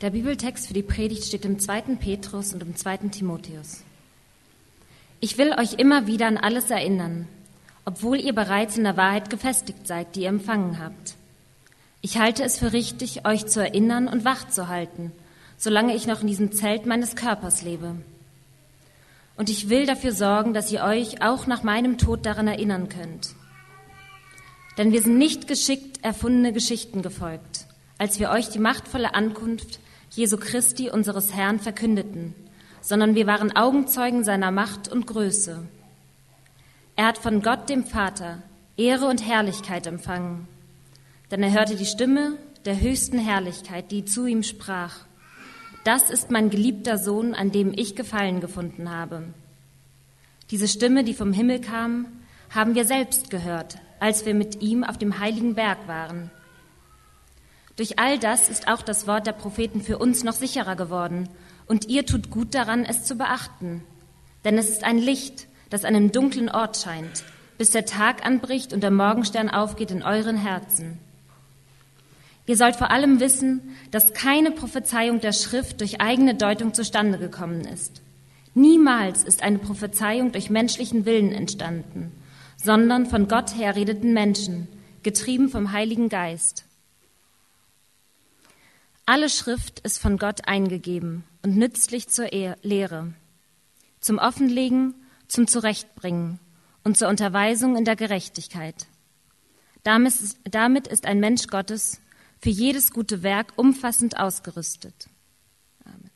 Der Bibeltext für die Predigt steht im 2. Petrus und im 2. Timotheus. Ich will euch immer wieder an alles erinnern, obwohl ihr bereits in der Wahrheit gefestigt seid, die ihr empfangen habt. Ich halte es für richtig, euch zu erinnern und wach zu halten, solange ich noch in diesem Zelt meines Körpers lebe. Und ich will dafür sorgen, dass ihr euch auch nach meinem Tod daran erinnern könnt. Denn wir sind nicht geschickt erfundene Geschichten gefolgt, als wir euch die machtvolle Ankunft Jesu Christi, unseres Herrn, verkündeten, sondern wir waren Augenzeugen seiner Macht und Größe. Er hat von Gott, dem Vater, Ehre und Herrlichkeit empfangen. Denn er hörte die Stimme der höchsten Herrlichkeit, die zu ihm sprach. Das ist mein geliebter Sohn, an dem ich Gefallen gefunden habe. Diese Stimme, die vom Himmel kam, haben wir selbst gehört, als wir mit ihm auf dem heiligen Berg waren. Durch all das ist auch das Wort der Propheten für uns noch sicherer geworden, und ihr tut gut daran, es zu beachten. Denn es ist ein Licht, das an einem dunklen Ort scheint, bis der Tag anbricht und der Morgenstern aufgeht in euren Herzen. Ihr sollt vor allem wissen, dass keine Prophezeiung der Schrift durch eigene Deutung zustande gekommen ist. Niemals ist eine Prophezeiung durch menschlichen Willen entstanden, sondern von Gott her redeten Menschen, getrieben vom Heiligen Geist. Alle Schrift ist von Gott eingegeben und nützlich zur Lehre, zum Offenlegen, zum Zurechtbringen und zur Unterweisung in der Gerechtigkeit. Damit ist ein Mensch Gottes für jedes gute Werk umfassend ausgerüstet. Amen.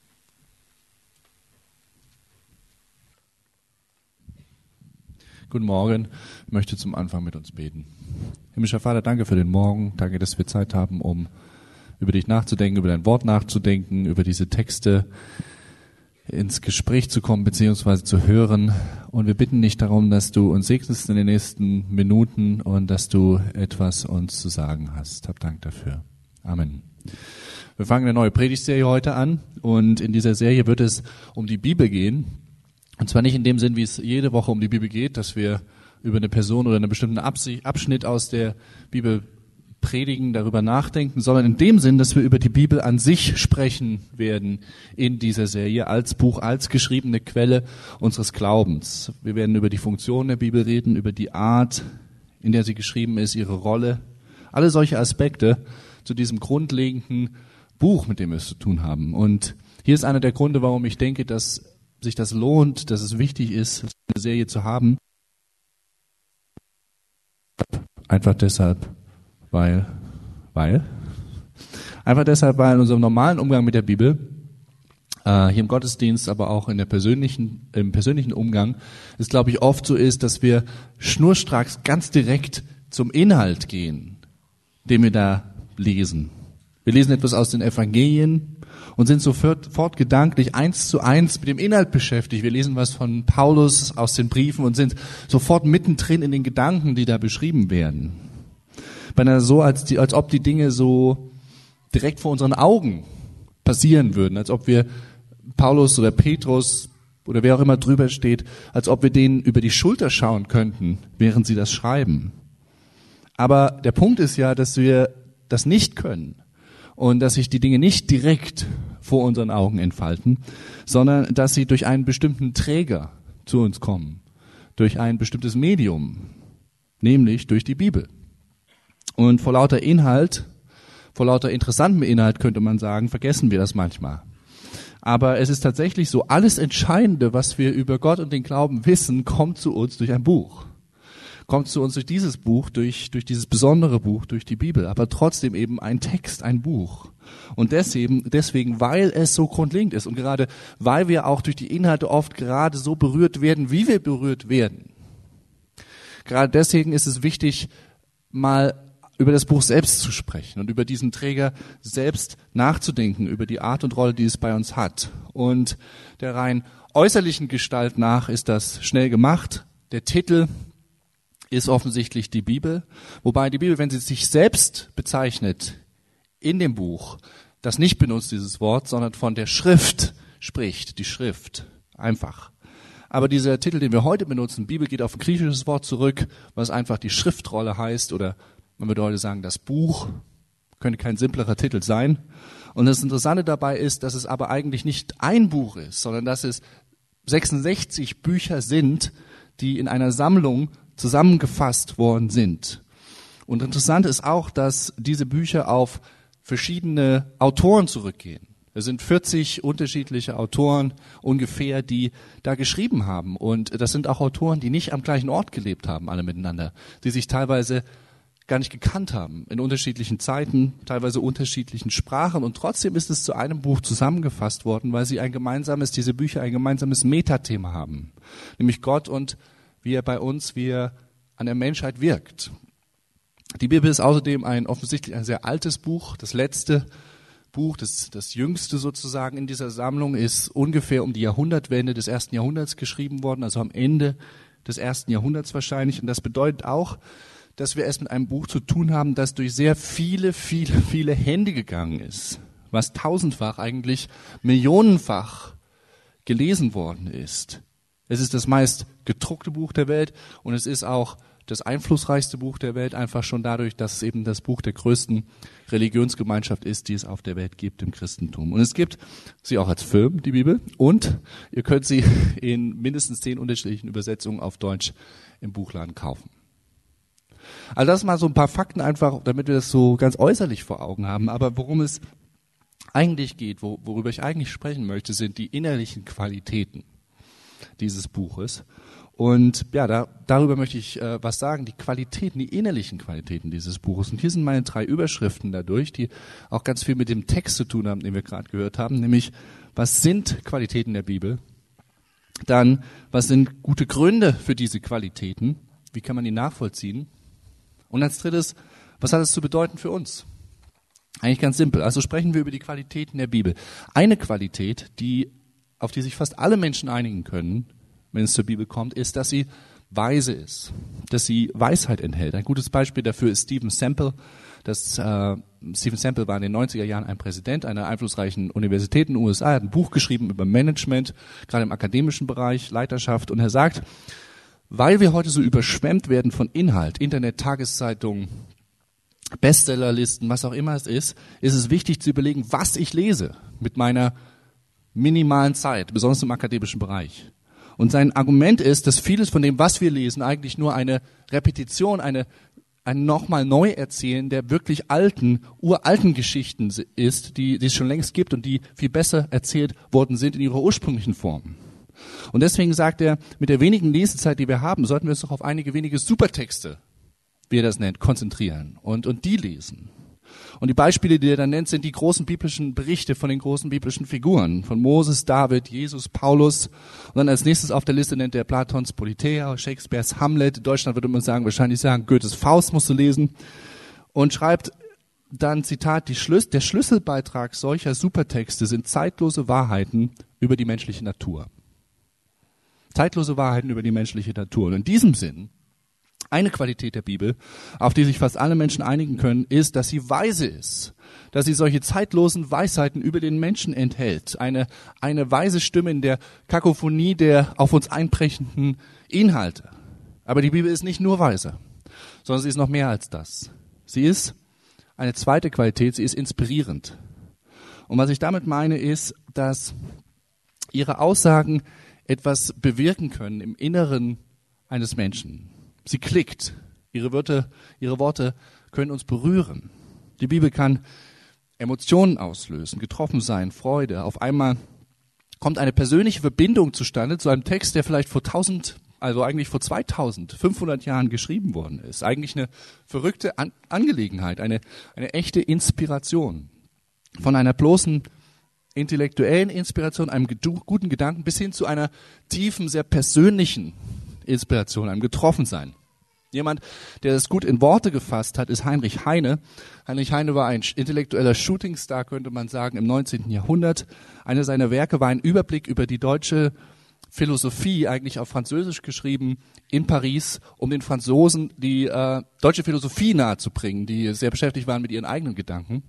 Guten Morgen. Ich möchte zum Anfang mit uns beten. Himmlischer Vater, danke für den Morgen. Danke, dass wir Zeit haben, um über dich nachzudenken, über dein Wort nachzudenken, über diese Texte ins Gespräch zu kommen beziehungsweise zu hören. Und wir bitten dich darum, dass du uns segnest in den nächsten Minuten und dass du etwas uns zu sagen hast. Hab Dank dafür. Amen. Wir fangen eine neue Predigtserie heute an und in dieser Serie wird es um die Bibel gehen. Und zwar nicht in dem Sinn, wie es jede Woche um die Bibel geht, dass wir über eine Person oder einen bestimmten Abschnitt aus der Bibel predigen, darüber nachdenken, sondern in dem Sinn, dass wir über die Bibel an sich sprechen werden in dieser Serie als Buch, als geschriebene Quelle unseres Glaubens. Wir werden über die Funktion der Bibel reden, über die Art, in der sie geschrieben ist, ihre Rolle, alle solche Aspekte zu diesem grundlegenden Buch, mit dem wir es zu tun haben. Und hier ist einer der Gründe, warum ich denke, dass sich das lohnt, dass es wichtig ist, eine Serie zu haben. Einfach deshalb, weil, weil, einfach deshalb, weil in unserem normalen Umgang mit der Bibel, äh, hier im Gottesdienst, aber auch in der persönlichen, im persönlichen Umgang, es glaube ich oft so ist, dass wir schnurstracks ganz direkt zum Inhalt gehen, den wir da lesen. Wir lesen etwas aus den Evangelien und sind sofort, gedanklich eins zu eins mit dem Inhalt beschäftigt. Wir lesen was von Paulus aus den Briefen und sind sofort mittendrin in den Gedanken, die da beschrieben werden beinahe so, als, die, als ob die Dinge so direkt vor unseren Augen passieren würden, als ob wir Paulus oder Petrus oder wer auch immer drüber steht, als ob wir denen über die Schulter schauen könnten, während sie das schreiben. Aber der Punkt ist ja, dass wir das nicht können und dass sich die Dinge nicht direkt vor unseren Augen entfalten, sondern dass sie durch einen bestimmten Träger zu uns kommen, durch ein bestimmtes Medium, nämlich durch die Bibel. Und vor lauter Inhalt, vor lauter interessantem Inhalt könnte man sagen, vergessen wir das manchmal. Aber es ist tatsächlich so, alles Entscheidende, was wir über Gott und den Glauben wissen, kommt zu uns durch ein Buch. Kommt zu uns durch dieses Buch, durch, durch dieses besondere Buch, durch die Bibel. Aber trotzdem eben ein Text, ein Buch. Und deswegen, deswegen, weil es so grundlegend ist und gerade weil wir auch durch die Inhalte oft gerade so berührt werden, wie wir berührt werden. Gerade deswegen ist es wichtig, mal über das Buch selbst zu sprechen und über diesen Träger selbst nachzudenken, über die Art und Rolle, die es bei uns hat. Und der rein äußerlichen Gestalt nach ist das schnell gemacht. Der Titel ist offensichtlich die Bibel, wobei die Bibel, wenn sie sich selbst bezeichnet in dem Buch, das nicht benutzt dieses Wort, sondern von der Schrift spricht, die Schrift, einfach. Aber dieser Titel, den wir heute benutzen, Bibel geht auf ein griechisches Wort zurück, was einfach die Schriftrolle heißt oder man würde heute sagen, das Buch könnte kein simplerer Titel sein. Und das Interessante dabei ist, dass es aber eigentlich nicht ein Buch ist, sondern dass es 66 Bücher sind, die in einer Sammlung zusammengefasst worden sind. Und interessant ist auch, dass diese Bücher auf verschiedene Autoren zurückgehen. Es sind 40 unterschiedliche Autoren ungefähr, die da geschrieben haben. Und das sind auch Autoren, die nicht am gleichen Ort gelebt haben, alle miteinander, die sich teilweise gar nicht gekannt haben, in unterschiedlichen Zeiten, teilweise unterschiedlichen Sprachen. Und trotzdem ist es zu einem Buch zusammengefasst worden, weil sie ein gemeinsames, diese Bücher ein gemeinsames Metathema haben. Nämlich Gott und wie er bei uns, wie er an der Menschheit wirkt. Die Bibel ist außerdem ein offensichtlich ein sehr altes Buch, das letzte Buch, das, das jüngste sozusagen in dieser Sammlung, ist ungefähr um die Jahrhundertwende des ersten Jahrhunderts geschrieben worden, also am Ende des ersten Jahrhunderts wahrscheinlich. Und das bedeutet auch, dass wir es mit einem Buch zu tun haben, das durch sehr viele, viele, viele Hände gegangen ist, was tausendfach, eigentlich millionenfach gelesen worden ist. Es ist das meist gedruckte Buch der Welt und es ist auch das einflussreichste Buch der Welt, einfach schon dadurch, dass es eben das Buch der größten Religionsgemeinschaft ist, die es auf der Welt gibt im Christentum. Und es gibt sie auch als Film, die Bibel, und ihr könnt sie in mindestens zehn unterschiedlichen Übersetzungen auf Deutsch im Buchladen kaufen. Also das mal so ein paar Fakten einfach, damit wir das so ganz äußerlich vor Augen haben. Aber worum es eigentlich geht, wo, worüber ich eigentlich sprechen möchte, sind die innerlichen Qualitäten dieses Buches. Und ja, da, darüber möchte ich äh, was sagen, die Qualitäten, die innerlichen Qualitäten dieses Buches. Und hier sind meine drei Überschriften dadurch, die auch ganz viel mit dem Text zu tun haben, den wir gerade gehört haben, nämlich was sind Qualitäten der Bibel? Dann, was sind gute Gründe für diese Qualitäten? Wie kann man die nachvollziehen? Und als drittes, was hat es zu bedeuten für uns? Eigentlich ganz simpel. Also sprechen wir über die Qualitäten der Bibel. Eine Qualität, die, auf die sich fast alle Menschen einigen können, wenn es zur Bibel kommt, ist, dass sie weise ist, dass sie Weisheit enthält. Ein gutes Beispiel dafür ist Stephen Sample. Das, äh, Stephen Sample war in den 90er Jahren ein Präsident einer einflussreichen Universität in den USA. Er hat ein Buch geschrieben über Management, gerade im akademischen Bereich, Leiterschaft. Und er sagt, weil wir heute so überschwemmt werden von Inhalt, Internet, Tageszeitungen, Bestsellerlisten, was auch immer es ist, ist es wichtig zu überlegen, was ich lese mit meiner minimalen Zeit, besonders im akademischen Bereich. Und sein Argument ist, dass vieles von dem, was wir lesen, eigentlich nur eine Repetition, eine, ein nochmal Neuerzählen der wirklich alten, uralten Geschichten ist, die, die es schon längst gibt und die viel besser erzählt worden sind in ihrer ursprünglichen Form. Und deswegen sagt er, mit der wenigen Lesezeit, die wir haben, sollten wir uns doch auf einige wenige Supertexte, wie er das nennt, konzentrieren und, und die lesen. Und die Beispiele, die er dann nennt, sind die großen biblischen Berichte von den großen biblischen Figuren, von Moses, David, Jesus, Paulus. Und dann als nächstes auf der Liste nennt er Platons Politeia, Shakespeares Hamlet. In Deutschland würde man sagen, wahrscheinlich sagen, Goethes Faust musst du lesen. Und schreibt dann, Zitat, Schlüs der Schlüsselbeitrag solcher Supertexte sind zeitlose Wahrheiten über die menschliche Natur. Zeitlose Wahrheiten über die menschliche Natur. Und in diesem Sinn eine Qualität der Bibel, auf die sich fast alle Menschen einigen können, ist, dass sie weise ist, dass sie solche zeitlosen Weisheiten über den Menschen enthält. Eine, eine weise Stimme in der Kakophonie der auf uns einbrechenden Inhalte. Aber die Bibel ist nicht nur weise, sondern sie ist noch mehr als das. Sie ist eine zweite Qualität, sie ist inspirierend. Und was ich damit meine, ist, dass ihre Aussagen etwas bewirken können im Inneren eines Menschen. Sie klickt. Ihre Worte, ihre Worte können uns berühren. Die Bibel kann Emotionen auslösen, getroffen sein, Freude. Auf einmal kommt eine persönliche Verbindung zustande zu einem Text, der vielleicht vor 1000, also eigentlich vor 2500 Jahren geschrieben worden ist. Eigentlich eine verrückte An Angelegenheit, eine, eine echte Inspiration. Von einer bloßen intellektuellen Inspiration, einem guten Gedanken bis hin zu einer tiefen, sehr persönlichen Inspiration, einem Getroffensein. Jemand, der das gut in Worte gefasst hat, ist Heinrich Heine. Heinrich Heine war ein intellektueller Shootingstar, könnte man sagen, im 19. Jahrhundert. Eine seiner Werke war ein Überblick über die deutsche Philosophie, eigentlich auf Französisch geschrieben, in Paris, um den Franzosen die äh, deutsche Philosophie nahezubringen, die sehr beschäftigt waren mit ihren eigenen Gedanken.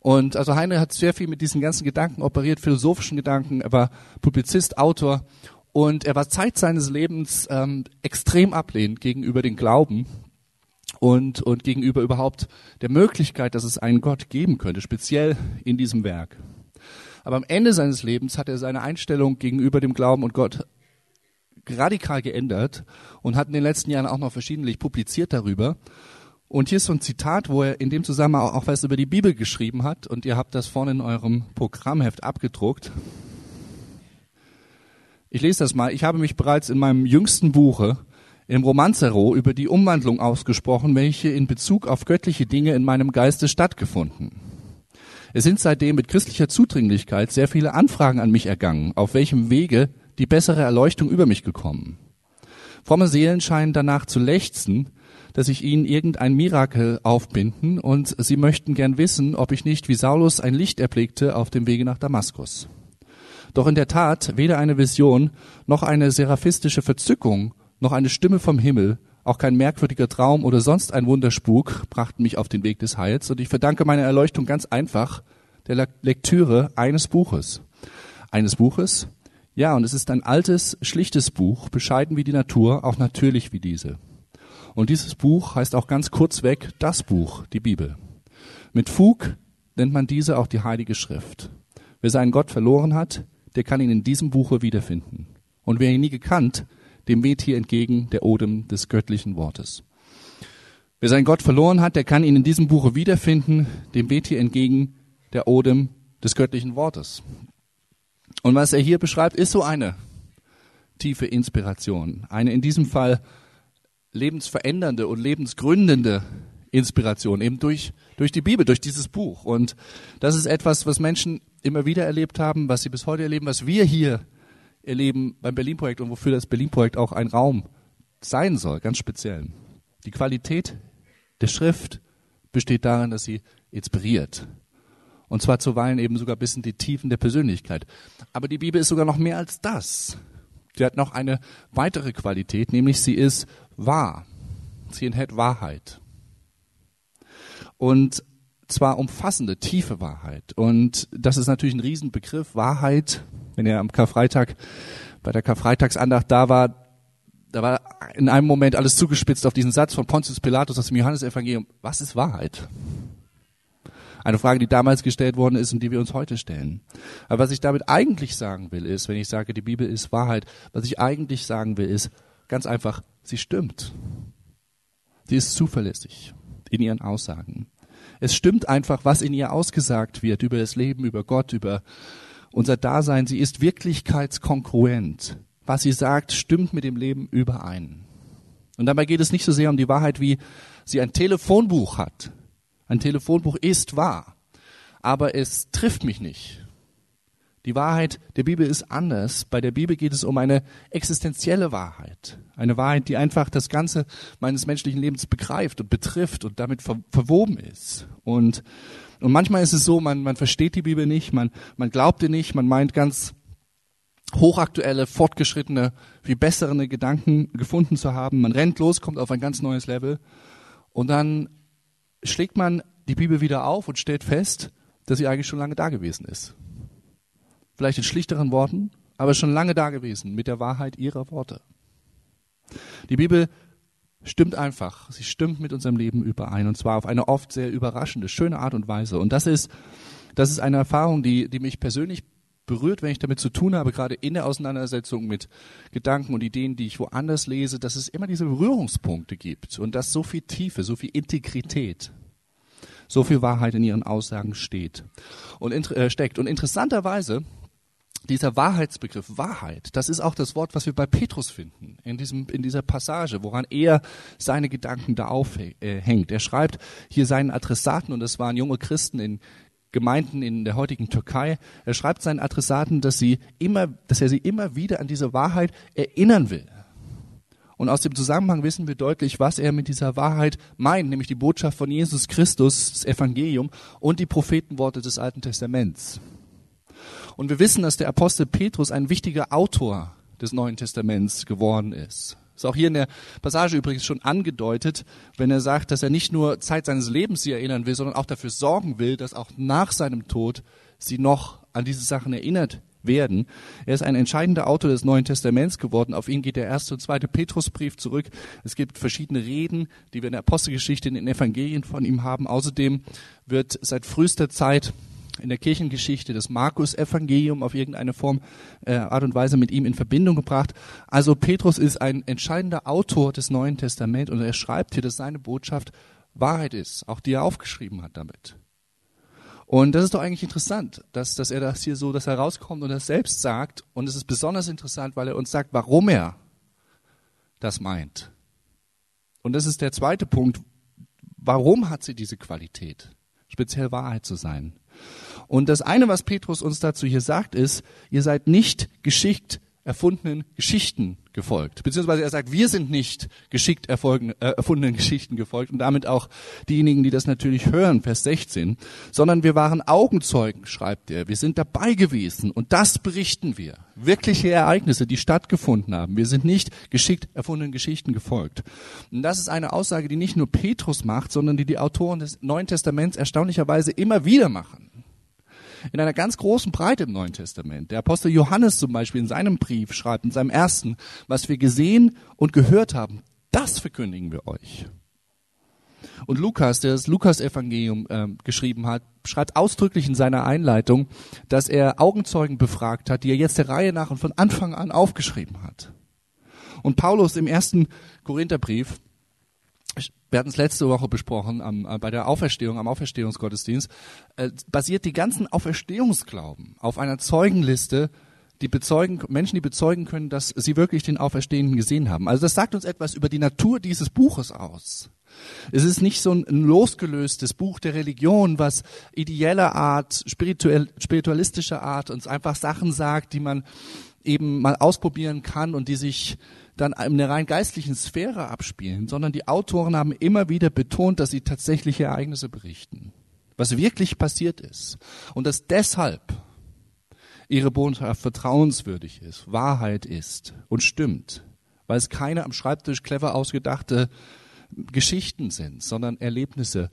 Und also Heine hat sehr viel mit diesen ganzen Gedanken operiert, philosophischen Gedanken. Er war Publizist, Autor und er war Zeit seines Lebens ähm, extrem ablehnend gegenüber den Glauben. und, und gegenüber überhaupt der Möglichkeit, dass es einen Gott geben könnte, speziell in diesem Werk. Aber am Ende seines Lebens hat er seine Einstellung gegenüber dem Glauben und Gott radikal geändert und hat in den letzten Jahren auch noch verschiedentlich publiziert darüber. Und hier ist so ein Zitat, wo er in dem Zusammenhang auch was über die Bibel geschrieben hat. Und ihr habt das vorne in eurem Programmheft abgedruckt. Ich lese das mal. Ich habe mich bereits in meinem jüngsten Buche im Romanzero über die Umwandlung ausgesprochen, welche in Bezug auf göttliche Dinge in meinem Geiste stattgefunden. Es sind seitdem mit christlicher Zudringlichkeit sehr viele Anfragen an mich ergangen, auf welchem Wege die bessere Erleuchtung über mich gekommen. Fromme Seelen scheinen danach zu lechzen, dass ich ihnen irgendein Mirakel aufbinden und sie möchten gern wissen, ob ich nicht wie Saulus ein Licht erblickte auf dem Wege nach Damaskus. Doch in der Tat weder eine Vision noch eine seraphistische Verzückung noch eine Stimme vom Himmel, auch kein merkwürdiger Traum oder sonst ein Wunderspuk brachten mich auf den Weg des Heils und ich verdanke meine Erleuchtung ganz einfach der Lektüre eines Buches. Eines Buches? Ja, und es ist ein altes, schlichtes Buch, bescheiden wie die Natur, auch natürlich wie diese. Und dieses Buch heißt auch ganz kurzweg das Buch, die Bibel. Mit Fug nennt man diese auch die Heilige Schrift. Wer seinen Gott verloren hat, der kann ihn in diesem Buche wiederfinden. Und wer ihn nie gekannt, dem weht hier entgegen der Odem des göttlichen Wortes. Wer seinen Gott verloren hat, der kann ihn in diesem Buche wiederfinden, dem weht hier entgegen der Odem des göttlichen Wortes. Und was er hier beschreibt, ist so eine tiefe Inspiration, eine in diesem Fall lebensverändernde und lebensgründende Inspiration, eben durch, durch die Bibel, durch dieses Buch. Und das ist etwas, was Menschen immer wieder erlebt haben, was sie bis heute erleben, was wir hier erleben beim Berlin-Projekt und wofür das Berlin-Projekt auch ein Raum sein soll, ganz speziell. Die Qualität der Schrift besteht darin, dass sie inspiriert. Und zwar zuweilen eben sogar bis in die Tiefen der Persönlichkeit. Aber die Bibel ist sogar noch mehr als das. Sie hat noch eine weitere Qualität, nämlich sie ist wahr. Sie enthält Wahrheit. Und zwar umfassende, tiefe Wahrheit. Und das ist natürlich ein Riesenbegriff. Wahrheit wenn er am Karfreitag bei der Karfreitagsandacht da war, da war in einem Moment alles zugespitzt auf diesen Satz von Pontius Pilatus aus dem Johannesevangelium. Was ist Wahrheit? Eine Frage, die damals gestellt worden ist und die wir uns heute stellen. Aber was ich damit eigentlich sagen will, ist, wenn ich sage, die Bibel ist Wahrheit, was ich eigentlich sagen will, ist ganz einfach, sie stimmt. Sie ist zuverlässig in ihren Aussagen. Es stimmt einfach, was in ihr ausgesagt wird über das Leben, über Gott, über unser Dasein, sie ist wirklichkeitskongruent. Was sie sagt, stimmt mit dem Leben überein. Und dabei geht es nicht so sehr um die Wahrheit, wie sie ein Telefonbuch hat. Ein Telefonbuch ist wahr, aber es trifft mich nicht. Die Wahrheit der Bibel ist anders. Bei der Bibel geht es um eine existenzielle Wahrheit. Eine Wahrheit, die einfach das Ganze meines menschlichen Lebens begreift und betrifft und damit ver verwoben ist. Und und manchmal ist es so, man, man versteht die Bibel nicht, man, man glaubt ihr nicht, man meint ganz hochaktuelle, fortgeschrittene, viel bessere Gedanken gefunden zu haben. Man rennt los, kommt auf ein ganz neues Level und dann schlägt man die Bibel wieder auf und stellt fest, dass sie eigentlich schon lange da gewesen ist. Vielleicht in schlichteren Worten, aber schon lange da gewesen mit der Wahrheit ihrer Worte. Die Bibel stimmt einfach. Sie stimmt mit unserem Leben überein und zwar auf eine oft sehr überraschende, schöne Art und Weise. Und das ist, das ist eine Erfahrung, die, die mich persönlich berührt, wenn ich damit zu tun habe, gerade in der Auseinandersetzung mit Gedanken und Ideen, die ich woanders lese, dass es immer diese Berührungspunkte gibt und dass so viel Tiefe, so viel Integrität, so viel Wahrheit in ihren Aussagen steht und äh, steckt. Und interessanterweise dieser Wahrheitsbegriff, Wahrheit, das ist auch das Wort, was wir bei Petrus finden, in, diesem, in dieser Passage, woran er seine Gedanken da aufhängt. Er schreibt hier seinen Adressaten, und das waren junge Christen in Gemeinden in der heutigen Türkei. Er schreibt seinen Adressaten, dass, sie immer, dass er sie immer wieder an diese Wahrheit erinnern will. Und aus dem Zusammenhang wissen wir deutlich, was er mit dieser Wahrheit meint, nämlich die Botschaft von Jesus Christus, das Evangelium und die Prophetenworte des Alten Testaments. Und wir wissen, dass der Apostel Petrus ein wichtiger Autor des Neuen Testaments geworden ist. Ist auch hier in der Passage übrigens schon angedeutet, wenn er sagt, dass er nicht nur Zeit seines Lebens sie erinnern will, sondern auch dafür sorgen will, dass auch nach seinem Tod sie noch an diese Sachen erinnert werden. Er ist ein entscheidender Autor des Neuen Testaments geworden. Auf ihn geht der erste und zweite Petrusbrief zurück. Es gibt verschiedene Reden, die wir in der Apostelgeschichte in den Evangelien von ihm haben. Außerdem wird seit frühester Zeit in der Kirchengeschichte das Markus-Evangelium auf irgendeine Form, äh, Art und Weise mit ihm in Verbindung gebracht. Also Petrus ist ein entscheidender Autor des Neuen Testaments und er schreibt hier, dass seine Botschaft Wahrheit ist, auch die er aufgeschrieben hat damit. Und das ist doch eigentlich interessant, dass, dass er das hier so, dass er rauskommt und das selbst sagt. Und es ist besonders interessant, weil er uns sagt, warum er das meint. Und das ist der zweite Punkt. Warum hat sie diese Qualität, speziell Wahrheit zu sein? Und das eine, was Petrus uns dazu hier sagt, ist, ihr seid nicht geschickt erfundenen Geschichten gefolgt. Beziehungsweise er sagt, wir sind nicht geschickt erfolgen, äh, erfundenen Geschichten gefolgt und damit auch diejenigen, die das natürlich hören, Vers 16, sondern wir waren Augenzeugen, schreibt er. Wir sind dabei gewesen und das berichten wir. Wirkliche Ereignisse, die stattgefunden haben. Wir sind nicht geschickt erfundenen Geschichten gefolgt. Und das ist eine Aussage, die nicht nur Petrus macht, sondern die die Autoren des Neuen Testaments erstaunlicherweise immer wieder machen in einer ganz großen Breite im Neuen Testament. Der Apostel Johannes zum Beispiel in seinem Brief schreibt, in seinem ersten, was wir gesehen und gehört haben, das verkündigen wir euch. Und Lukas, der das Lukas-Evangelium äh, geschrieben hat, schreibt ausdrücklich in seiner Einleitung, dass er Augenzeugen befragt hat, die er jetzt der Reihe nach und von Anfang an aufgeschrieben hat. Und Paulus im ersten Korintherbrief wir hatten es letzte Woche besprochen am, äh, bei der Auferstehung, am Auferstehungsgottesdienst, äh, basiert die ganzen Auferstehungsglauben auf einer Zeugenliste, die bezeugen, Menschen, die bezeugen können, dass sie wirklich den Auferstehenden gesehen haben. Also das sagt uns etwas über die Natur dieses Buches aus. Es ist nicht so ein losgelöstes Buch der Religion, was ideeller Art, spirituell, spiritualistischer Art uns einfach Sachen sagt, die man eben mal ausprobieren kann und die sich dann in der rein geistlichen Sphäre abspielen, sondern die Autoren haben immer wieder betont, dass sie tatsächliche Ereignisse berichten, was wirklich passiert ist und dass deshalb ihre Botschaft vertrauenswürdig ist, Wahrheit ist und stimmt, weil es keine am Schreibtisch clever ausgedachte Geschichten sind, sondern Erlebnisse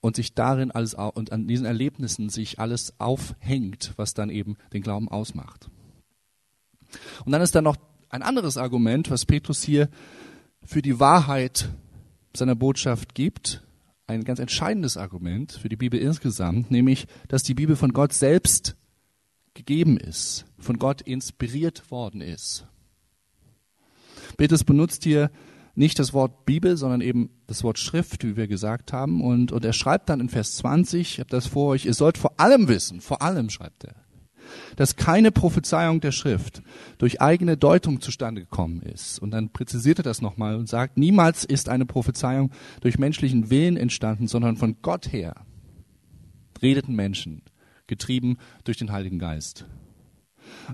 und sich darin alles und an diesen Erlebnissen sich alles aufhängt, was dann eben den Glauben ausmacht. Und dann ist da noch ein anderes Argument, was Petrus hier für die Wahrheit seiner Botschaft gibt, ein ganz entscheidendes Argument für die Bibel insgesamt, nämlich, dass die Bibel von Gott selbst gegeben ist, von Gott inspiriert worden ist. Petrus benutzt hier nicht das Wort Bibel, sondern eben das Wort Schrift, wie wir gesagt haben. Und, und er schreibt dann in Vers 20, ich habe das vor euch, ihr sollt vor allem wissen, vor allem schreibt er, dass keine Prophezeiung der Schrift durch eigene Deutung zustande gekommen ist. Und dann präzisiert er das nochmal und sagt, niemals ist eine Prophezeiung durch menschlichen Willen entstanden, sondern von Gott her redeten Menschen, getrieben durch den Heiligen Geist.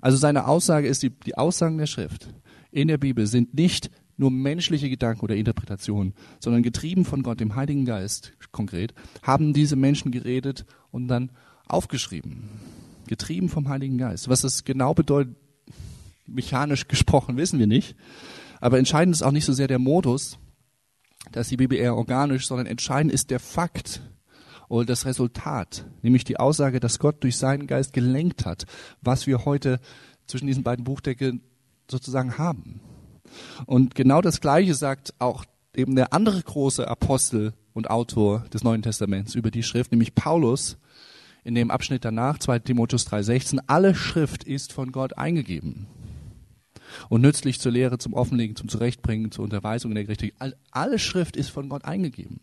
Also seine Aussage ist, die, die Aussagen der Schrift in der Bibel sind nicht nur menschliche Gedanken oder Interpretationen, sondern getrieben von Gott, dem Heiligen Geist konkret, haben diese Menschen geredet und dann aufgeschrieben getrieben vom Heiligen Geist. Was das genau bedeutet, mechanisch gesprochen, wissen wir nicht. Aber entscheidend ist auch nicht so sehr der Modus, dass die Bibel eher organisch, sondern entscheidend ist der Fakt oder das Resultat, nämlich die Aussage, dass Gott durch seinen Geist gelenkt hat, was wir heute zwischen diesen beiden Buchdeckeln sozusagen haben. Und genau das Gleiche sagt auch eben der andere große Apostel und Autor des Neuen Testaments über die Schrift, nämlich Paulus, in dem Abschnitt danach, 2 Timotheus 3,16, alle Schrift ist von Gott eingegeben und nützlich zur Lehre, zum Offenlegen, zum Zurechtbringen, zur Unterweisung in der Gerechtigkeit. Alle Schrift ist von Gott eingegeben.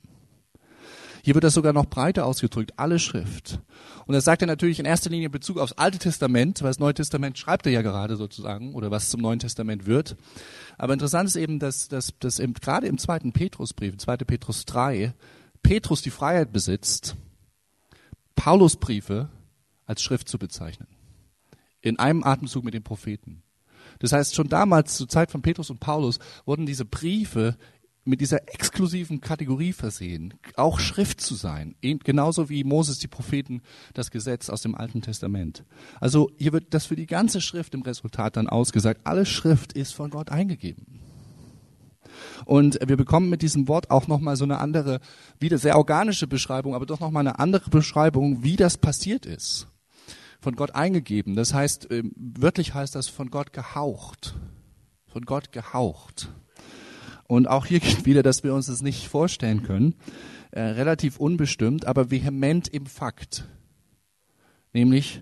Hier wird das sogar noch breiter ausgedrückt, alle Schrift. Und das sagt er natürlich in erster Linie in Bezug aufs Alte Testament, weil das Neue Testament schreibt er ja gerade sozusagen, oder was zum Neuen Testament wird. Aber interessant ist eben, dass, dass, dass eben, gerade im zweiten Petrusbrief, 2. Petrus 3, Petrus die Freiheit besitzt, Paulusbriefe als Schrift zu bezeichnen. In einem Atemzug mit den Propheten. Das heißt, schon damals, zur Zeit von Petrus und Paulus, wurden diese Briefe mit dieser exklusiven Kategorie versehen, auch Schrift zu sein, genauso wie Moses die Propheten das Gesetz aus dem Alten Testament. Also hier wird das für die ganze Schrift im Resultat dann ausgesagt. Alle Schrift ist von Gott eingegeben. Und wir bekommen mit diesem Wort auch nochmal so eine andere, wieder sehr organische Beschreibung, aber doch nochmal eine andere Beschreibung, wie das passiert ist. von Gott eingegeben. Das heißt, ähm, wörtlich heißt das von Gott gehaucht. Von Gott gehaucht. Und auch hier geht wieder, dass wir uns das nicht vorstellen können. Äh, relativ unbestimmt, aber vehement im Fakt. Nämlich,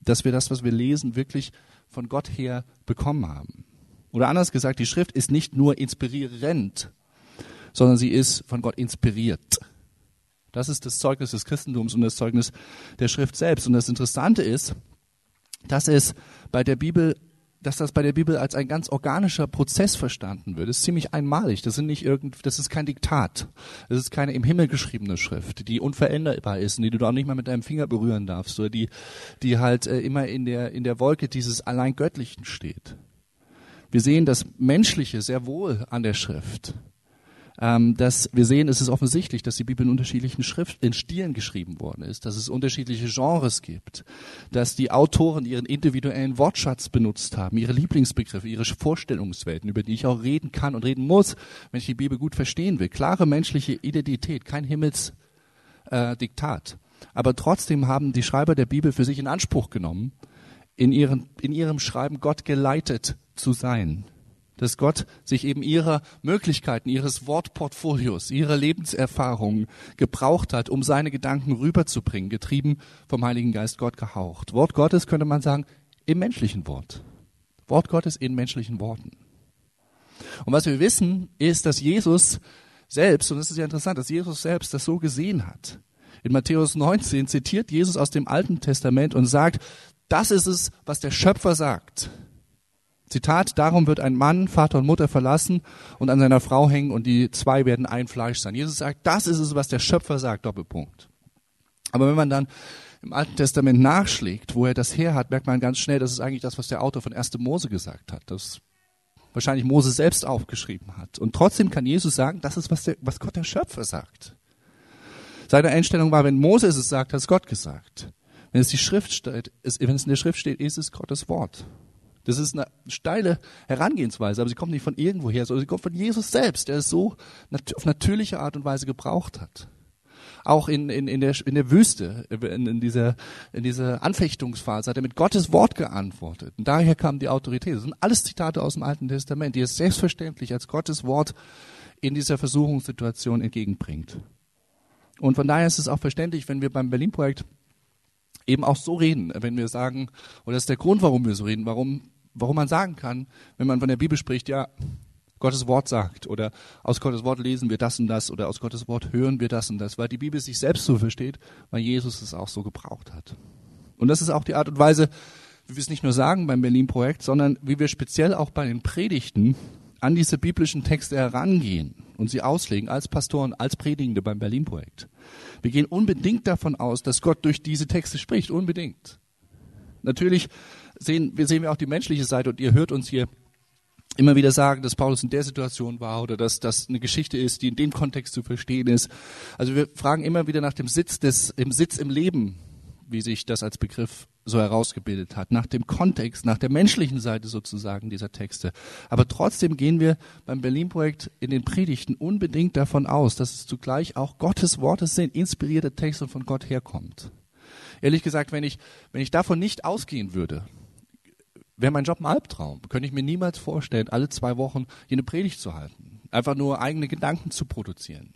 dass wir das, was wir lesen, wirklich von Gott her bekommen haben. Oder anders gesagt, die Schrift ist nicht nur inspirierend, sondern sie ist von Gott inspiriert. Das ist das Zeugnis des Christentums und das Zeugnis der Schrift selbst. Und das Interessante ist, dass es bei der Bibel, dass das bei der Bibel als ein ganz organischer Prozess verstanden wird. Das ist ziemlich einmalig. Das sind nicht irgend, das ist kein Diktat. Das ist keine im Himmel geschriebene Schrift, die unveränderbar ist und die du auch nicht mal mit deinem Finger berühren darfst oder die, die halt äh, immer in der, in der Wolke dieses allein Göttlichen steht. Wir sehen das Menschliche sehr wohl an der Schrift ähm, dass wir sehen, es ist offensichtlich, dass die Bibel in unterschiedlichen Schrift, in Stilen geschrieben worden ist, dass es unterschiedliche Genres gibt, dass die Autoren ihren individuellen Wortschatz benutzt haben, ihre Lieblingsbegriffe, ihre Vorstellungswelten, über die ich auch reden kann und reden muss, wenn ich die Bibel gut verstehen will. Klare menschliche Identität, kein Himmelsdiktat. Äh, Aber trotzdem haben die Schreiber der Bibel für sich in Anspruch genommen, in, ihren, in ihrem Schreiben Gott geleitet zu sein dass Gott sich eben ihrer Möglichkeiten, ihres Wortportfolios, ihrer Lebenserfahrungen gebraucht hat, um seine Gedanken rüberzubringen, getrieben vom Heiligen Geist Gott gehaucht. Wort Gottes könnte man sagen, im menschlichen Wort. Wort Gottes in menschlichen Worten. Und was wir wissen, ist, dass Jesus selbst, und das ist ja interessant, dass Jesus selbst das so gesehen hat. In Matthäus 19 zitiert Jesus aus dem Alten Testament und sagt, das ist es, was der Schöpfer sagt. Zitat, darum wird ein Mann Vater und Mutter verlassen und an seiner Frau hängen und die zwei werden ein Fleisch sein. Jesus sagt, das ist es, was der Schöpfer sagt, Doppelpunkt. Aber wenn man dann im Alten Testament nachschlägt, wo er das her hat, merkt man ganz schnell, das ist eigentlich das, was der Autor von 1. Mose gesagt hat. Das wahrscheinlich Mose selbst aufgeschrieben hat. Und trotzdem kann Jesus sagen, das ist, was, der, was Gott der Schöpfer sagt. Seine Einstellung war, wenn Mose es sagt, hat es Gott gesagt. Wenn es die Schrift steht, wenn es in der Schrift steht, ist es Gottes Wort. Das ist eine steile Herangehensweise, aber sie kommt nicht von irgendwoher, sondern sie kommt von Jesus selbst, der es so auf natürliche Art und Weise gebraucht hat. Auch in, in, in, der, in der Wüste, in, in, dieser, in dieser Anfechtungsphase hat er mit Gottes Wort geantwortet. Und daher kam die Autorität. Das sind alles Zitate aus dem Alten Testament, die es selbstverständlich als Gottes Wort in dieser Versuchungssituation entgegenbringt. Und von daher ist es auch verständlich, wenn wir beim Berlin-Projekt eben auch so reden, wenn wir sagen, oder das ist der Grund, warum wir so reden, warum warum man sagen kann, wenn man von der Bibel spricht, ja, Gottes Wort sagt oder aus Gottes Wort lesen wir das und das oder aus Gottes Wort hören wir das und das, weil die Bibel sich selbst so versteht, weil Jesus es auch so gebraucht hat. Und das ist auch die Art und Weise, wie wir es nicht nur sagen beim Berlin-Projekt, sondern wie wir speziell auch bei den Predigten an diese biblischen Texte herangehen und sie auslegen als Pastoren, als Predigende beim Berlin-Projekt. Wir gehen unbedingt davon aus, dass Gott durch diese Texte spricht, unbedingt. Natürlich sehen wir, sehen wir auch die menschliche Seite und ihr hört uns hier immer wieder sagen, dass Paulus in der Situation war oder dass das eine Geschichte ist, die in dem Kontext zu verstehen ist. Also wir fragen immer wieder nach dem Sitz des, im Sitz im Leben, wie sich das als Begriff so herausgebildet hat, nach dem Kontext, nach der menschlichen Seite sozusagen dieser Texte. Aber trotzdem gehen wir beim Berlin-Projekt in den Predigten unbedingt davon aus, dass es zugleich auch Gottes Worte sind, inspirierte Texte und von Gott herkommt. Ehrlich gesagt, wenn ich, wenn ich davon nicht ausgehen würde, wäre mein Job ein Albtraum. Könnte ich mir niemals vorstellen, alle zwei Wochen hier eine Predigt zu halten. Einfach nur eigene Gedanken zu produzieren.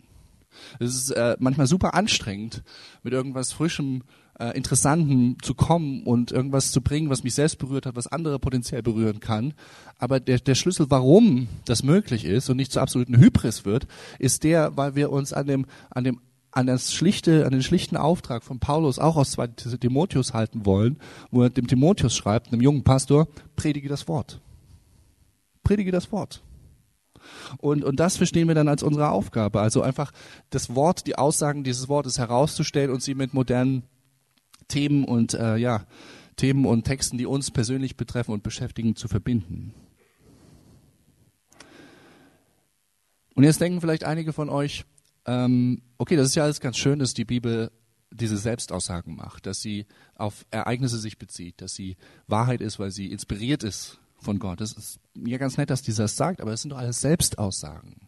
Es ist äh, manchmal super anstrengend, mit irgendwas Frischem, äh, Interessantem zu kommen und irgendwas zu bringen, was mich selbst berührt hat, was andere potenziell berühren kann. Aber der, der Schlüssel, warum das möglich ist und nicht zur absoluten Hybris wird, ist der, weil wir uns an dem, an dem an das schlichte, an den schlichten Auftrag von Paulus auch aus 2 Timotheus halten wollen, wo er dem Timotheus schreibt, einem jungen Pastor, predige das Wort. Predige das Wort. Und, und das verstehen wir dann als unsere Aufgabe. Also einfach das Wort, die Aussagen dieses Wortes herauszustellen und sie mit modernen Themen und, äh, ja, Themen und Texten, die uns persönlich betreffen und beschäftigen, zu verbinden. Und jetzt denken vielleicht einige von euch, ähm, okay, das ist ja alles ganz schön, dass die Bibel diese Selbstaussagen macht, dass sie auf Ereignisse sich bezieht, dass sie Wahrheit ist, weil sie inspiriert ist von Gott. Das ist ja ganz nett, dass dieser das sagt, aber das sind doch alles Selbstaussagen.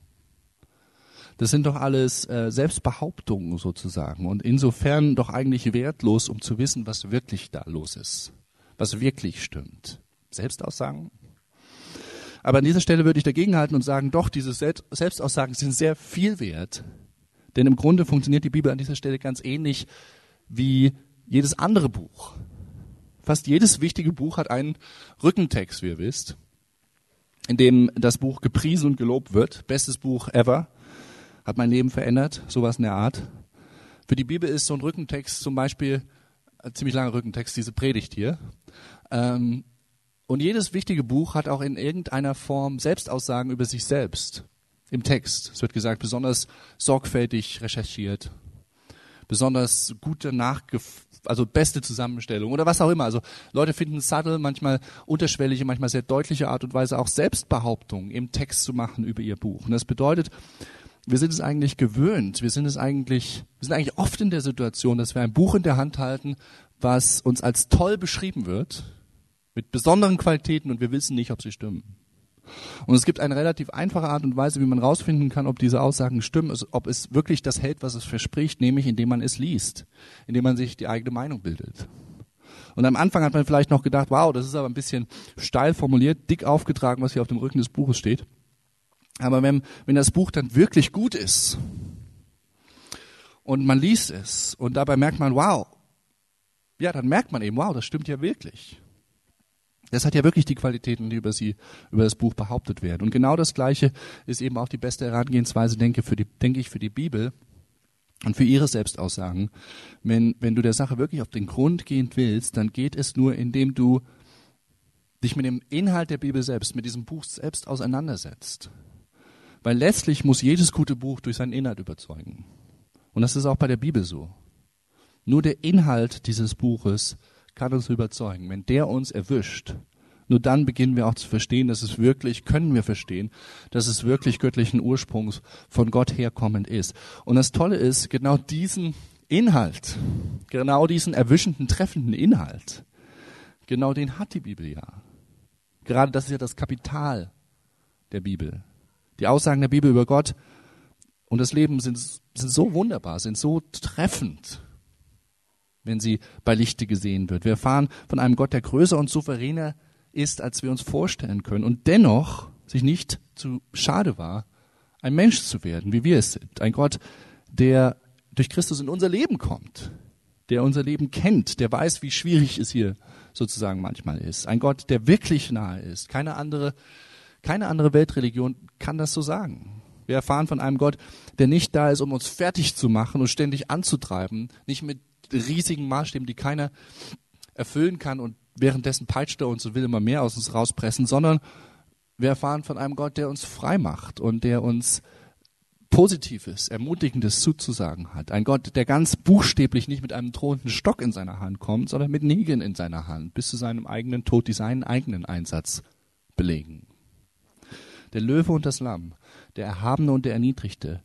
Das sind doch alles äh, Selbstbehauptungen sozusagen und insofern doch eigentlich wertlos, um zu wissen, was wirklich da los ist, was wirklich stimmt. Selbstaussagen? Aber an dieser Stelle würde ich dagegenhalten und sagen, doch, diese Selbstaussagen sind sehr viel wert. Denn im Grunde funktioniert die Bibel an dieser Stelle ganz ähnlich wie jedes andere Buch. Fast jedes wichtige Buch hat einen Rückentext, wie ihr wisst, in dem das Buch gepriesen und gelobt wird. Bestes Buch ever hat mein Leben verändert, sowas in der Art. Für die Bibel ist so ein Rückentext zum Beispiel, ein ziemlich langer Rückentext, diese Predigt hier. Ähm, und jedes wichtige Buch hat auch in irgendeiner Form Selbstaussagen über sich selbst im Text. Es wird gesagt, besonders sorgfältig recherchiert, besonders gute Nachgef also beste Zusammenstellung oder was auch immer. Also Leute finden subtle, manchmal unterschwellige, manchmal sehr deutliche Art und Weise auch Selbstbehauptungen im Text zu machen über ihr Buch. Und das bedeutet, wir sind es eigentlich gewöhnt. Wir sind es eigentlich, wir sind eigentlich oft in der Situation, dass wir ein Buch in der Hand halten, was uns als toll beschrieben wird, mit besonderen Qualitäten und wir wissen nicht, ob sie stimmen. Und es gibt eine relativ einfache Art und Weise, wie man herausfinden kann, ob diese Aussagen stimmen, ob es wirklich das hält, was es verspricht, nämlich indem man es liest, indem man sich die eigene Meinung bildet. Und am Anfang hat man vielleicht noch gedacht, wow, das ist aber ein bisschen steil formuliert, dick aufgetragen, was hier auf dem Rücken des Buches steht. Aber wenn, wenn das Buch dann wirklich gut ist und man liest es und dabei merkt man, wow, ja, dann merkt man eben, wow, das stimmt ja wirklich. Das hat ja wirklich die Qualitäten, die über sie, über das Buch behauptet werden. Und genau das Gleiche ist eben auch die beste Herangehensweise, denke, für die, denke ich, für die Bibel und für ihre Selbstaussagen. Wenn, wenn du der Sache wirklich auf den Grund gehen willst, dann geht es nur, indem du dich mit dem Inhalt der Bibel selbst, mit diesem Buch selbst auseinandersetzt. Weil letztlich muss jedes gute Buch durch seinen Inhalt überzeugen. Und das ist auch bei der Bibel so. Nur der Inhalt dieses Buches kann uns überzeugen. Wenn der uns erwischt, nur dann beginnen wir auch zu verstehen, dass es wirklich, können wir verstehen, dass es wirklich göttlichen Ursprungs von Gott herkommend ist. Und das Tolle ist, genau diesen Inhalt, genau diesen erwischenden, treffenden Inhalt, genau den hat die Bibel ja. Gerade das ist ja das Kapital der Bibel. Die Aussagen der Bibel über Gott und das Leben sind, sind so wunderbar, sind so treffend, wenn sie bei Lichte gesehen wird. Wir erfahren von einem Gott, der größer und souveräner ist, als wir uns vorstellen können und dennoch sich nicht zu schade war, ein Mensch zu werden, wie wir es sind. Ein Gott, der durch Christus in unser Leben kommt, der unser Leben kennt, der weiß, wie schwierig es hier sozusagen manchmal ist. Ein Gott, der wirklich nahe ist. Keine andere keine andere Weltreligion kann das so sagen. Wir erfahren von einem Gott, der nicht da ist, um uns fertig zu machen und ständig anzutreiben, nicht mit riesigen Maßstäben, die keiner erfüllen kann und währenddessen peitscht er uns und will immer mehr aus uns rauspressen, sondern wir erfahren von einem Gott, der uns frei macht und der uns Positives, Ermutigendes zuzusagen hat. Ein Gott, der ganz buchstäblich nicht mit einem drohenden Stock in seiner Hand kommt, sondern mit Nägeln in seiner Hand, bis zu seinem eigenen Tod, die seinen eigenen Einsatz belegen der Löwe und das Lamm, der Erhabene und der Erniedrigte,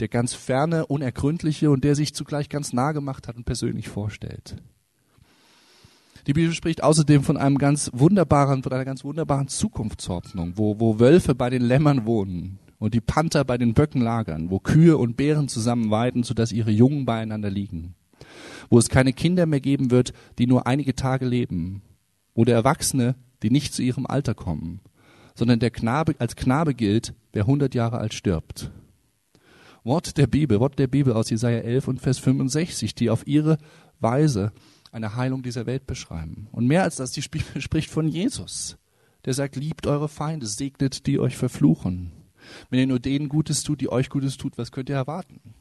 der ganz ferne, unergründliche und der sich zugleich ganz nah gemacht hat und persönlich vorstellt. Die Bibel spricht außerdem von einem ganz wunderbaren, von einer ganz wunderbaren Zukunftshoffnung, wo, wo Wölfe bei den Lämmern wohnen und die Panther bei den Böcken lagern, wo Kühe und Bären zusammen weiden, sodass ihre Jungen beieinander liegen, wo es keine Kinder mehr geben wird, die nur einige Tage leben, wo der Erwachsene, die nicht zu ihrem Alter kommen, sondern der Knabe als Knabe gilt, wer hundert Jahre alt stirbt. Wort der Bibel, Wort der Bibel aus Jesaja 11 und Vers 65, die auf ihre Weise eine Heilung dieser Welt beschreiben. Und mehr als das, die Bibel spricht von Jesus, der sagt, liebt eure Feinde, segnet die euch verfluchen. Wenn ihr nur denen Gutes tut, die euch Gutes tut, was könnt ihr erwarten?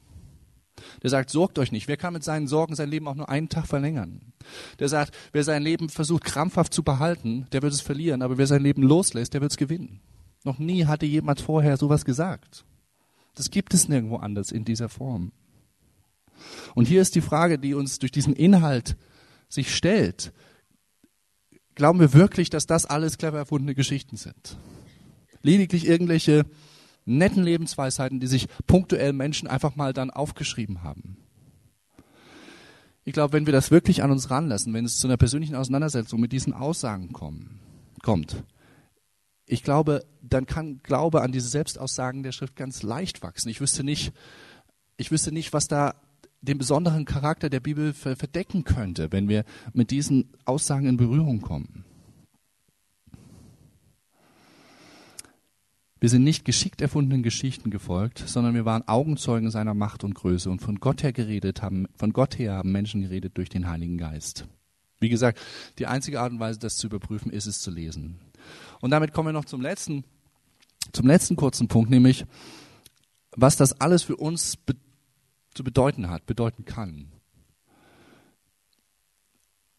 Der sagt, sorgt euch nicht. Wer kann mit seinen Sorgen sein Leben auch nur einen Tag verlängern? Der sagt, wer sein Leben versucht krampfhaft zu behalten, der wird es verlieren. Aber wer sein Leben loslässt, der wird es gewinnen. Noch nie hatte jemand vorher sowas gesagt. Das gibt es nirgendwo anders in dieser Form. Und hier ist die Frage, die uns durch diesen Inhalt sich stellt. Glauben wir wirklich, dass das alles clever erfundene Geschichten sind? Lediglich irgendwelche netten Lebensweisheiten, die sich punktuell Menschen einfach mal dann aufgeschrieben haben. Ich glaube, wenn wir das wirklich an uns ranlassen, wenn es zu einer persönlichen Auseinandersetzung mit diesen Aussagen kommen, kommt, ich glaube, dann kann Glaube an diese Selbstaussagen der Schrift ganz leicht wachsen. Ich wüsste nicht, ich wüsste nicht, was da den besonderen Charakter der Bibel verdecken könnte, wenn wir mit diesen Aussagen in Berührung kommen. Wir sind nicht geschickt erfundenen Geschichten gefolgt, sondern wir waren Augenzeugen seiner Macht und Größe und von Gott her geredet haben, von Gott her haben Menschen geredet durch den Heiligen Geist. Wie gesagt, die einzige Art und Weise, das zu überprüfen, ist es zu lesen. Und damit kommen wir noch zum letzten, zum letzten kurzen Punkt, nämlich, was das alles für uns be zu bedeuten hat, bedeuten kann.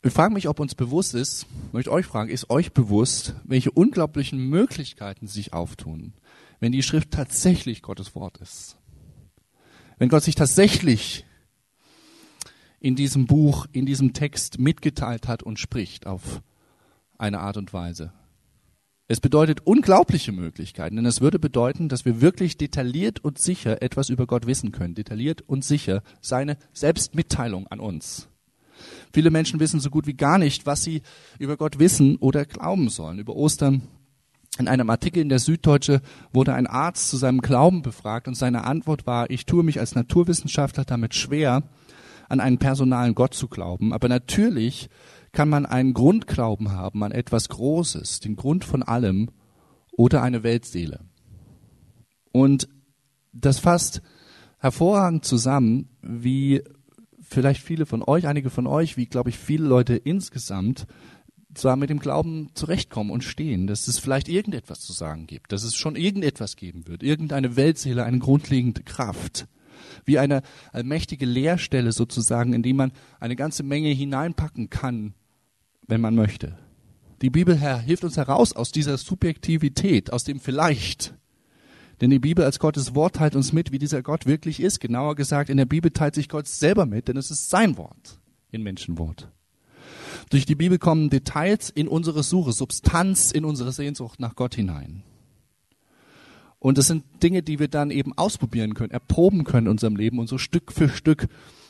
Ich frage mich, ob uns bewusst ist, möchte euch fragen, ist euch bewusst, welche unglaublichen Möglichkeiten sich auftun, wenn die Schrift tatsächlich Gottes Wort ist? Wenn Gott sich tatsächlich in diesem Buch, in diesem Text mitgeteilt hat und spricht auf eine Art und Weise. Es bedeutet unglaubliche Möglichkeiten, denn es würde bedeuten, dass wir wirklich detailliert und sicher etwas über Gott wissen können, detailliert und sicher seine Selbstmitteilung an uns. Viele Menschen wissen so gut wie gar nicht, was sie über Gott wissen oder glauben sollen. Über Ostern in einem Artikel in der Süddeutsche wurde ein Arzt zu seinem Glauben befragt und seine Antwort war, ich tue mich als Naturwissenschaftler damit schwer, an einen personalen Gott zu glauben. Aber natürlich kann man einen Grundglauben haben an etwas Großes, den Grund von allem oder eine Weltseele. Und das fasst hervorragend zusammen, wie vielleicht viele von euch, einige von euch, wie glaube ich viele Leute insgesamt, zwar mit dem Glauben zurechtkommen und stehen, dass es vielleicht irgendetwas zu sagen gibt, dass es schon irgendetwas geben wird, irgendeine Weltseele, eine grundlegende Kraft, wie eine allmächtige Leerstelle sozusagen, in die man eine ganze Menge hineinpacken kann, wenn man möchte. Die Bibel hilft uns heraus aus dieser Subjektivität, aus dem Vielleicht, denn die Bibel als Gottes Wort teilt uns mit, wie dieser Gott wirklich ist. Genauer gesagt, in der Bibel teilt sich Gott selber mit, denn es ist sein Wort in Menschenwort. Durch die Bibel kommen Details in unsere Suche, Substanz in unsere Sehnsucht nach Gott hinein. Und das sind Dinge, die wir dann eben ausprobieren können, erproben können in unserem Leben und so Stück für Stück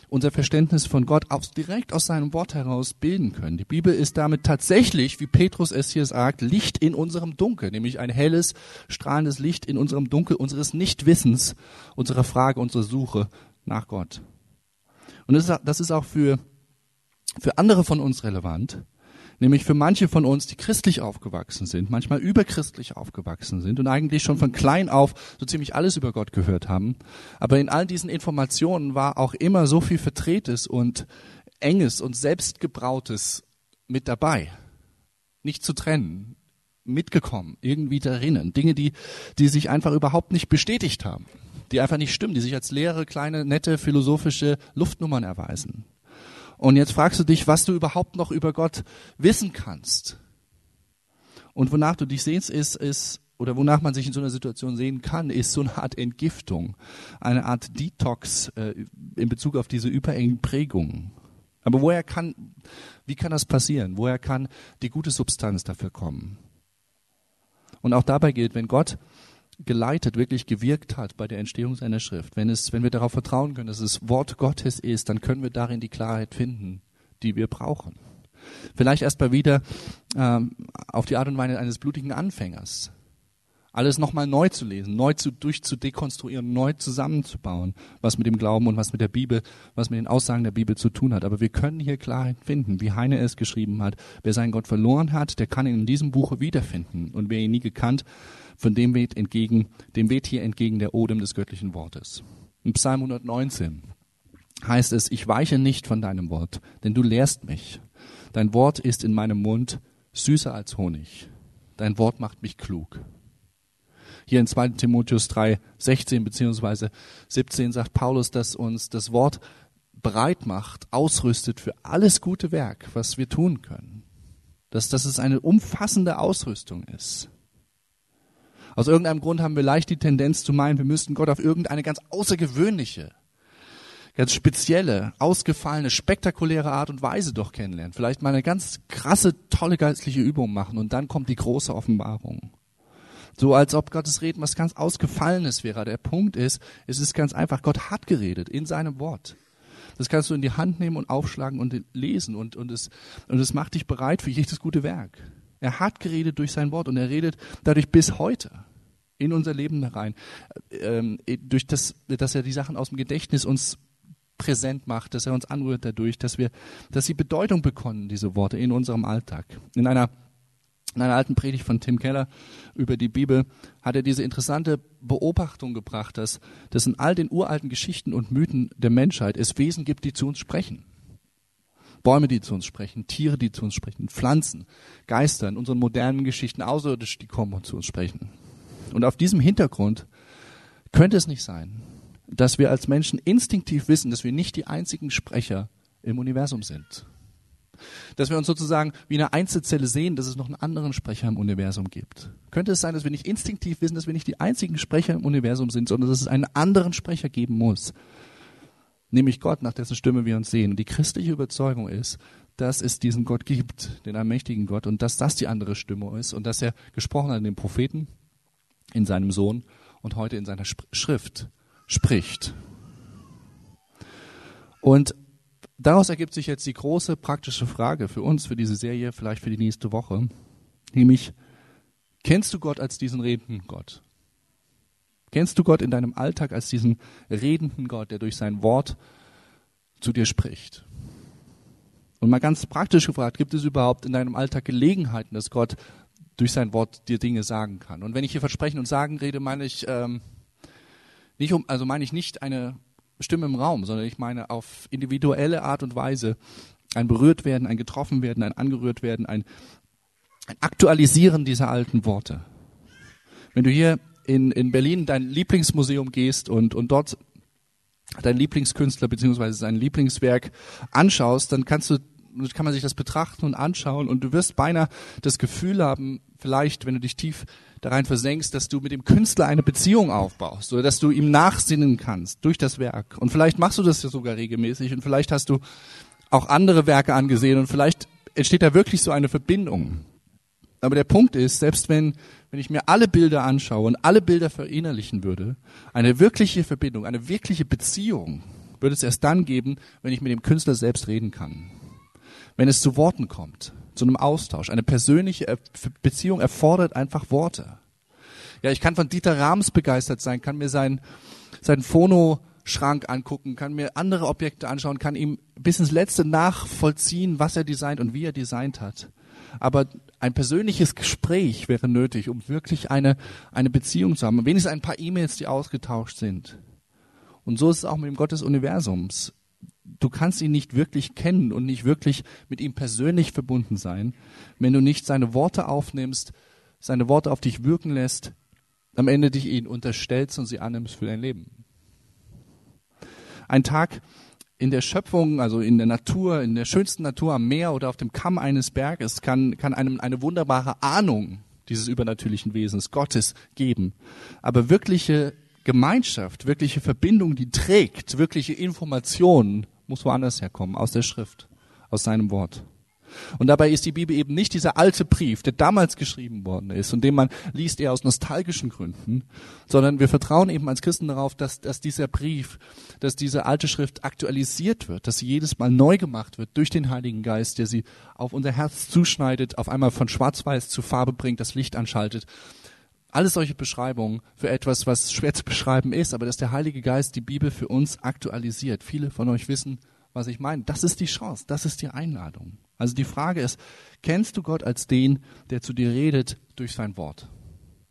unser Verständnis von Gott aus, direkt aus seinem Wort heraus bilden können. Die Bibel ist damit tatsächlich, wie Petrus es hier sagt, Licht in unserem Dunkel, nämlich ein helles, strahlendes Licht in unserem Dunkel unseres Nichtwissens, unserer Frage, unserer Suche nach Gott. Und das ist, auch für, für andere von uns relevant, Nämlich für manche von uns, die christlich aufgewachsen sind, manchmal überchristlich aufgewachsen sind und eigentlich schon von klein auf so ziemlich alles über Gott gehört haben. Aber in all diesen Informationen war auch immer so viel Vertretes und Enges und Selbstgebrautes mit dabei. Nicht zu trennen, mitgekommen, irgendwie darinnen. Dinge, die, die sich einfach überhaupt nicht bestätigt haben, die einfach nicht stimmen, die sich als leere, kleine, nette, philosophische Luftnummern erweisen. Und jetzt fragst du dich, was du überhaupt noch über Gott wissen kannst. Und wonach du dich sehnst, ist, ist, oder wonach man sich in so einer Situation sehen kann, ist so eine Art Entgiftung, eine Art Detox äh, in Bezug auf diese überengen Prägungen. Aber woher kann, wie kann das passieren? Woher kann die gute Substanz dafür kommen? Und auch dabei gilt, wenn Gott geleitet, wirklich gewirkt hat bei der Entstehung seiner Schrift, wenn es, wenn wir darauf vertrauen können, dass es Wort Gottes ist, dann können wir darin die Klarheit finden, die wir brauchen. Vielleicht erst mal wieder ähm, auf die Art und Weise eines blutigen Anfängers. Alles nochmal neu zu lesen, neu zu, durchzudekonstruieren, neu zusammenzubauen, was mit dem Glauben und was mit der Bibel, was mit den Aussagen der Bibel zu tun hat. Aber wir können hier Klarheit finden, wie Heine es geschrieben hat. Wer seinen Gott verloren hat, der kann ihn in diesem Buche wiederfinden. Und wer ihn nie gekannt von dem weht entgegen, dem weht hier entgegen der Odem des göttlichen Wortes. In Psalm 119 heißt es, ich weiche nicht von deinem Wort, denn du lehrst mich. Dein Wort ist in meinem Mund süßer als Honig. Dein Wort macht mich klug. Hier in 2 Timotheus 3, 16 beziehungsweise 17 sagt Paulus, dass uns das Wort bereit macht, ausrüstet für alles gute Werk, was wir tun können. Dass, dass es eine umfassende Ausrüstung ist. Aus irgendeinem Grund haben wir leicht die Tendenz zu meinen, wir müssten Gott auf irgendeine ganz außergewöhnliche, ganz spezielle, ausgefallene, spektakuläre Art und Weise doch kennenlernen. Vielleicht mal eine ganz krasse, tolle geistliche Übung machen und dann kommt die große Offenbarung. So als ob Gottes Reden was ganz Ausgefallenes wäre. Der Punkt ist, es ist ganz einfach, Gott hat geredet in seinem Wort. Das kannst du in die Hand nehmen und aufschlagen und lesen und, und, es, und es macht dich bereit für jedes gute Werk. Er hat geredet durch sein Wort und er redet dadurch bis heute in unser Leben herein, ähm, durch das, dass er die Sachen aus dem Gedächtnis uns präsent macht, dass er uns anrührt dadurch, dass wir, dass sie Bedeutung bekommen, diese Worte in unserem Alltag. In einer, in einer alten Predigt von Tim Keller über die Bibel hat er diese interessante Beobachtung gebracht, dass, dass in all den uralten Geschichten und Mythen der Menschheit es Wesen gibt, die zu uns sprechen. Bäume, die zu uns sprechen, Tiere, die zu uns sprechen, Pflanzen, Geister, in unseren modernen Geschichten außerirdisch, die kommen und zu uns sprechen. Und auf diesem Hintergrund könnte es nicht sein, dass wir als Menschen instinktiv wissen, dass wir nicht die einzigen Sprecher im Universum sind. Dass wir uns sozusagen wie eine Einzelzelle sehen, dass es noch einen anderen Sprecher im Universum gibt. Könnte es sein, dass wir nicht instinktiv wissen, dass wir nicht die einzigen Sprecher im Universum sind, sondern dass es einen anderen Sprecher geben muss? Nämlich Gott, nach dessen Stimme wir uns sehen. Und die christliche Überzeugung ist, dass es diesen Gott gibt, den allmächtigen Gott, und dass das die andere Stimme ist und dass er gesprochen hat in den Propheten, in seinem Sohn und heute in seiner Schrift spricht. Und daraus ergibt sich jetzt die große praktische Frage für uns, für diese Serie, vielleicht für die nächste Woche, nämlich, kennst du Gott als diesen redenden Gott? Kennst du Gott in deinem Alltag als diesen redenden Gott, der durch sein Wort zu dir spricht? Und mal ganz praktisch gefragt, gibt es überhaupt in deinem Alltag Gelegenheiten, dass Gott durch sein Wort dir Dinge sagen kann? Und wenn ich hier Versprechen und Sagen rede, meine ich ähm, nicht um, also meine ich nicht eine Stimme im Raum, sondern ich meine auf individuelle Art und Weise ein berührt werden, ein getroffen werden, ein angerührt werden, ein, ein Aktualisieren dieser alten Worte. Wenn du hier in, in Berlin dein Lieblingsmuseum gehst und, und dort dein Lieblingskünstler beziehungsweise sein Lieblingswerk anschaust, dann kannst du kann man sich das betrachten und anschauen und du wirst beinahe das Gefühl haben, vielleicht, wenn du dich tief da rein versenkst, dass du mit dem Künstler eine Beziehung aufbaust oder dass du ihm nachsinnen kannst durch das Werk. Und vielleicht machst du das ja sogar regelmäßig und vielleicht hast du auch andere Werke angesehen und vielleicht entsteht da wirklich so eine Verbindung. Aber der Punkt ist, selbst wenn, wenn ich mir alle Bilder anschaue und alle Bilder verinnerlichen würde, eine wirkliche Verbindung, eine wirkliche Beziehung würde es erst dann geben, wenn ich mit dem Künstler selbst reden kann. Wenn es zu Worten kommt zu einem Austausch. Eine persönliche Beziehung erfordert einfach Worte. Ja, ich kann von Dieter Rams begeistert sein, kann mir seinen, seinen Phono-Schrank angucken, kann mir andere Objekte anschauen, kann ihm bis ins Letzte nachvollziehen, was er designt und wie er designt hat. Aber ein persönliches Gespräch wäre nötig, um wirklich eine, eine Beziehung zu haben. Wenigstens ein paar E-Mails, die ausgetauscht sind. Und so ist es auch mit dem Gott des Universums du kannst ihn nicht wirklich kennen und nicht wirklich mit ihm persönlich verbunden sein, wenn du nicht seine Worte aufnimmst, seine Worte auf dich wirken lässt, am Ende dich ihn unterstellst und sie annimmst für dein Leben. Ein Tag in der Schöpfung, also in der Natur, in der schönsten Natur am Meer oder auf dem Kamm eines Berges, kann, kann einem eine wunderbare Ahnung dieses übernatürlichen Wesens Gottes geben. Aber wirkliche Gemeinschaft, wirkliche Verbindung, die trägt, wirkliche Informationen muss woanders herkommen, aus der Schrift, aus seinem Wort. Und dabei ist die Bibel eben nicht dieser alte Brief, der damals geschrieben worden ist und den man liest eher aus nostalgischen Gründen, sondern wir vertrauen eben als Christen darauf, dass, dass dieser Brief, dass diese alte Schrift aktualisiert wird, dass sie jedes Mal neu gemacht wird durch den Heiligen Geist, der sie auf unser Herz zuschneidet, auf einmal von schwarz-weiß zu Farbe bringt, das Licht anschaltet. Alles solche Beschreibungen für etwas, was schwer zu beschreiben ist, aber dass der Heilige Geist die Bibel für uns aktualisiert. Viele von euch wissen, was ich meine. Das ist die Chance, das ist die Einladung. Also die Frage ist, kennst du Gott als den, der zu dir redet durch sein Wort?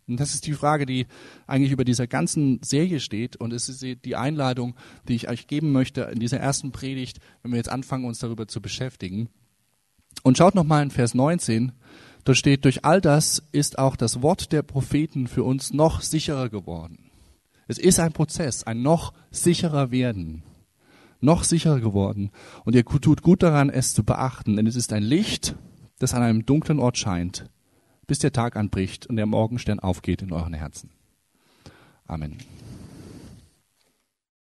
Und das ist die Frage, die eigentlich über dieser ganzen Serie steht. Und es ist die Einladung, die ich euch geben möchte in dieser ersten Predigt, wenn wir jetzt anfangen, uns darüber zu beschäftigen. Und schaut nochmal in Vers 19. Dort steht, durch all das ist auch das Wort der Propheten für uns noch sicherer geworden. Es ist ein Prozess, ein noch sicherer werden. Noch sicherer geworden. Und ihr tut gut daran, es zu beachten, denn es ist ein Licht, das an einem dunklen Ort scheint, bis der Tag anbricht und der Morgenstern aufgeht in euren Herzen. Amen.